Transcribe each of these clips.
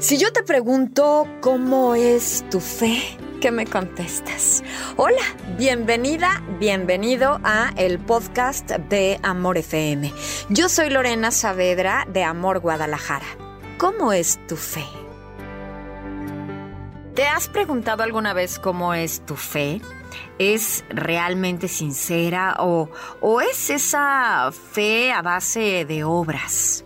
Si yo te pregunto cómo es tu fe, ¿qué me contestas? Hola, bienvenida, bienvenido a el podcast de Amor FM. Yo soy Lorena Saavedra de Amor Guadalajara. ¿Cómo es tu fe? ¿Te has preguntado alguna vez cómo es tu fe? ¿Es realmente sincera o, o es esa fe a base de obras?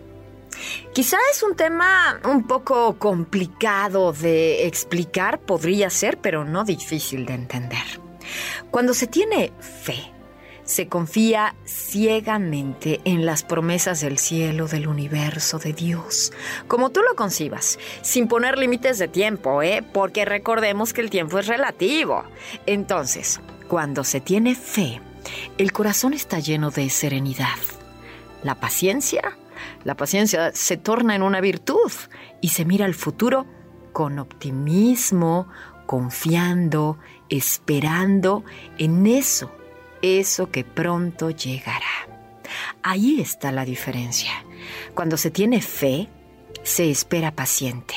Quizá es un tema un poco complicado de explicar, podría ser, pero no difícil de entender. Cuando se tiene fe, se confía ciegamente en las promesas del cielo, del universo, de Dios, como tú lo concibas, sin poner límites de tiempo, ¿eh? porque recordemos que el tiempo es relativo. Entonces, cuando se tiene fe, el corazón está lleno de serenidad. La paciencia la paciencia se torna en una virtud y se mira al futuro con optimismo, confiando, esperando en eso, eso que pronto llegará. Ahí está la diferencia. Cuando se tiene fe, se espera paciente,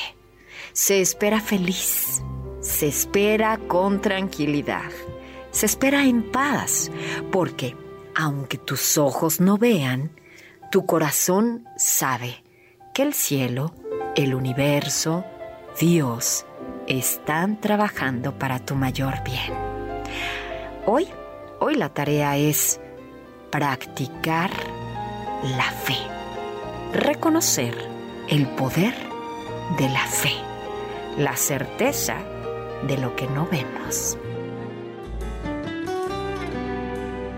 se espera feliz, se espera con tranquilidad, se espera en paz, porque aunque tus ojos no vean, tu corazón sabe que el cielo, el universo, Dios están trabajando para tu mayor bien. Hoy, hoy la tarea es practicar la fe, reconocer el poder de la fe, la certeza de lo que no vemos.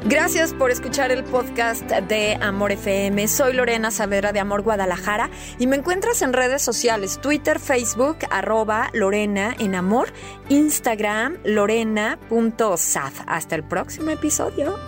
Gracias por escuchar el podcast de Amor FM. Soy Lorena Saavedra de Amor Guadalajara y me encuentras en redes sociales, Twitter, Facebook, arroba Lorena en Amor, Instagram, lorena.sad. Hasta el próximo episodio.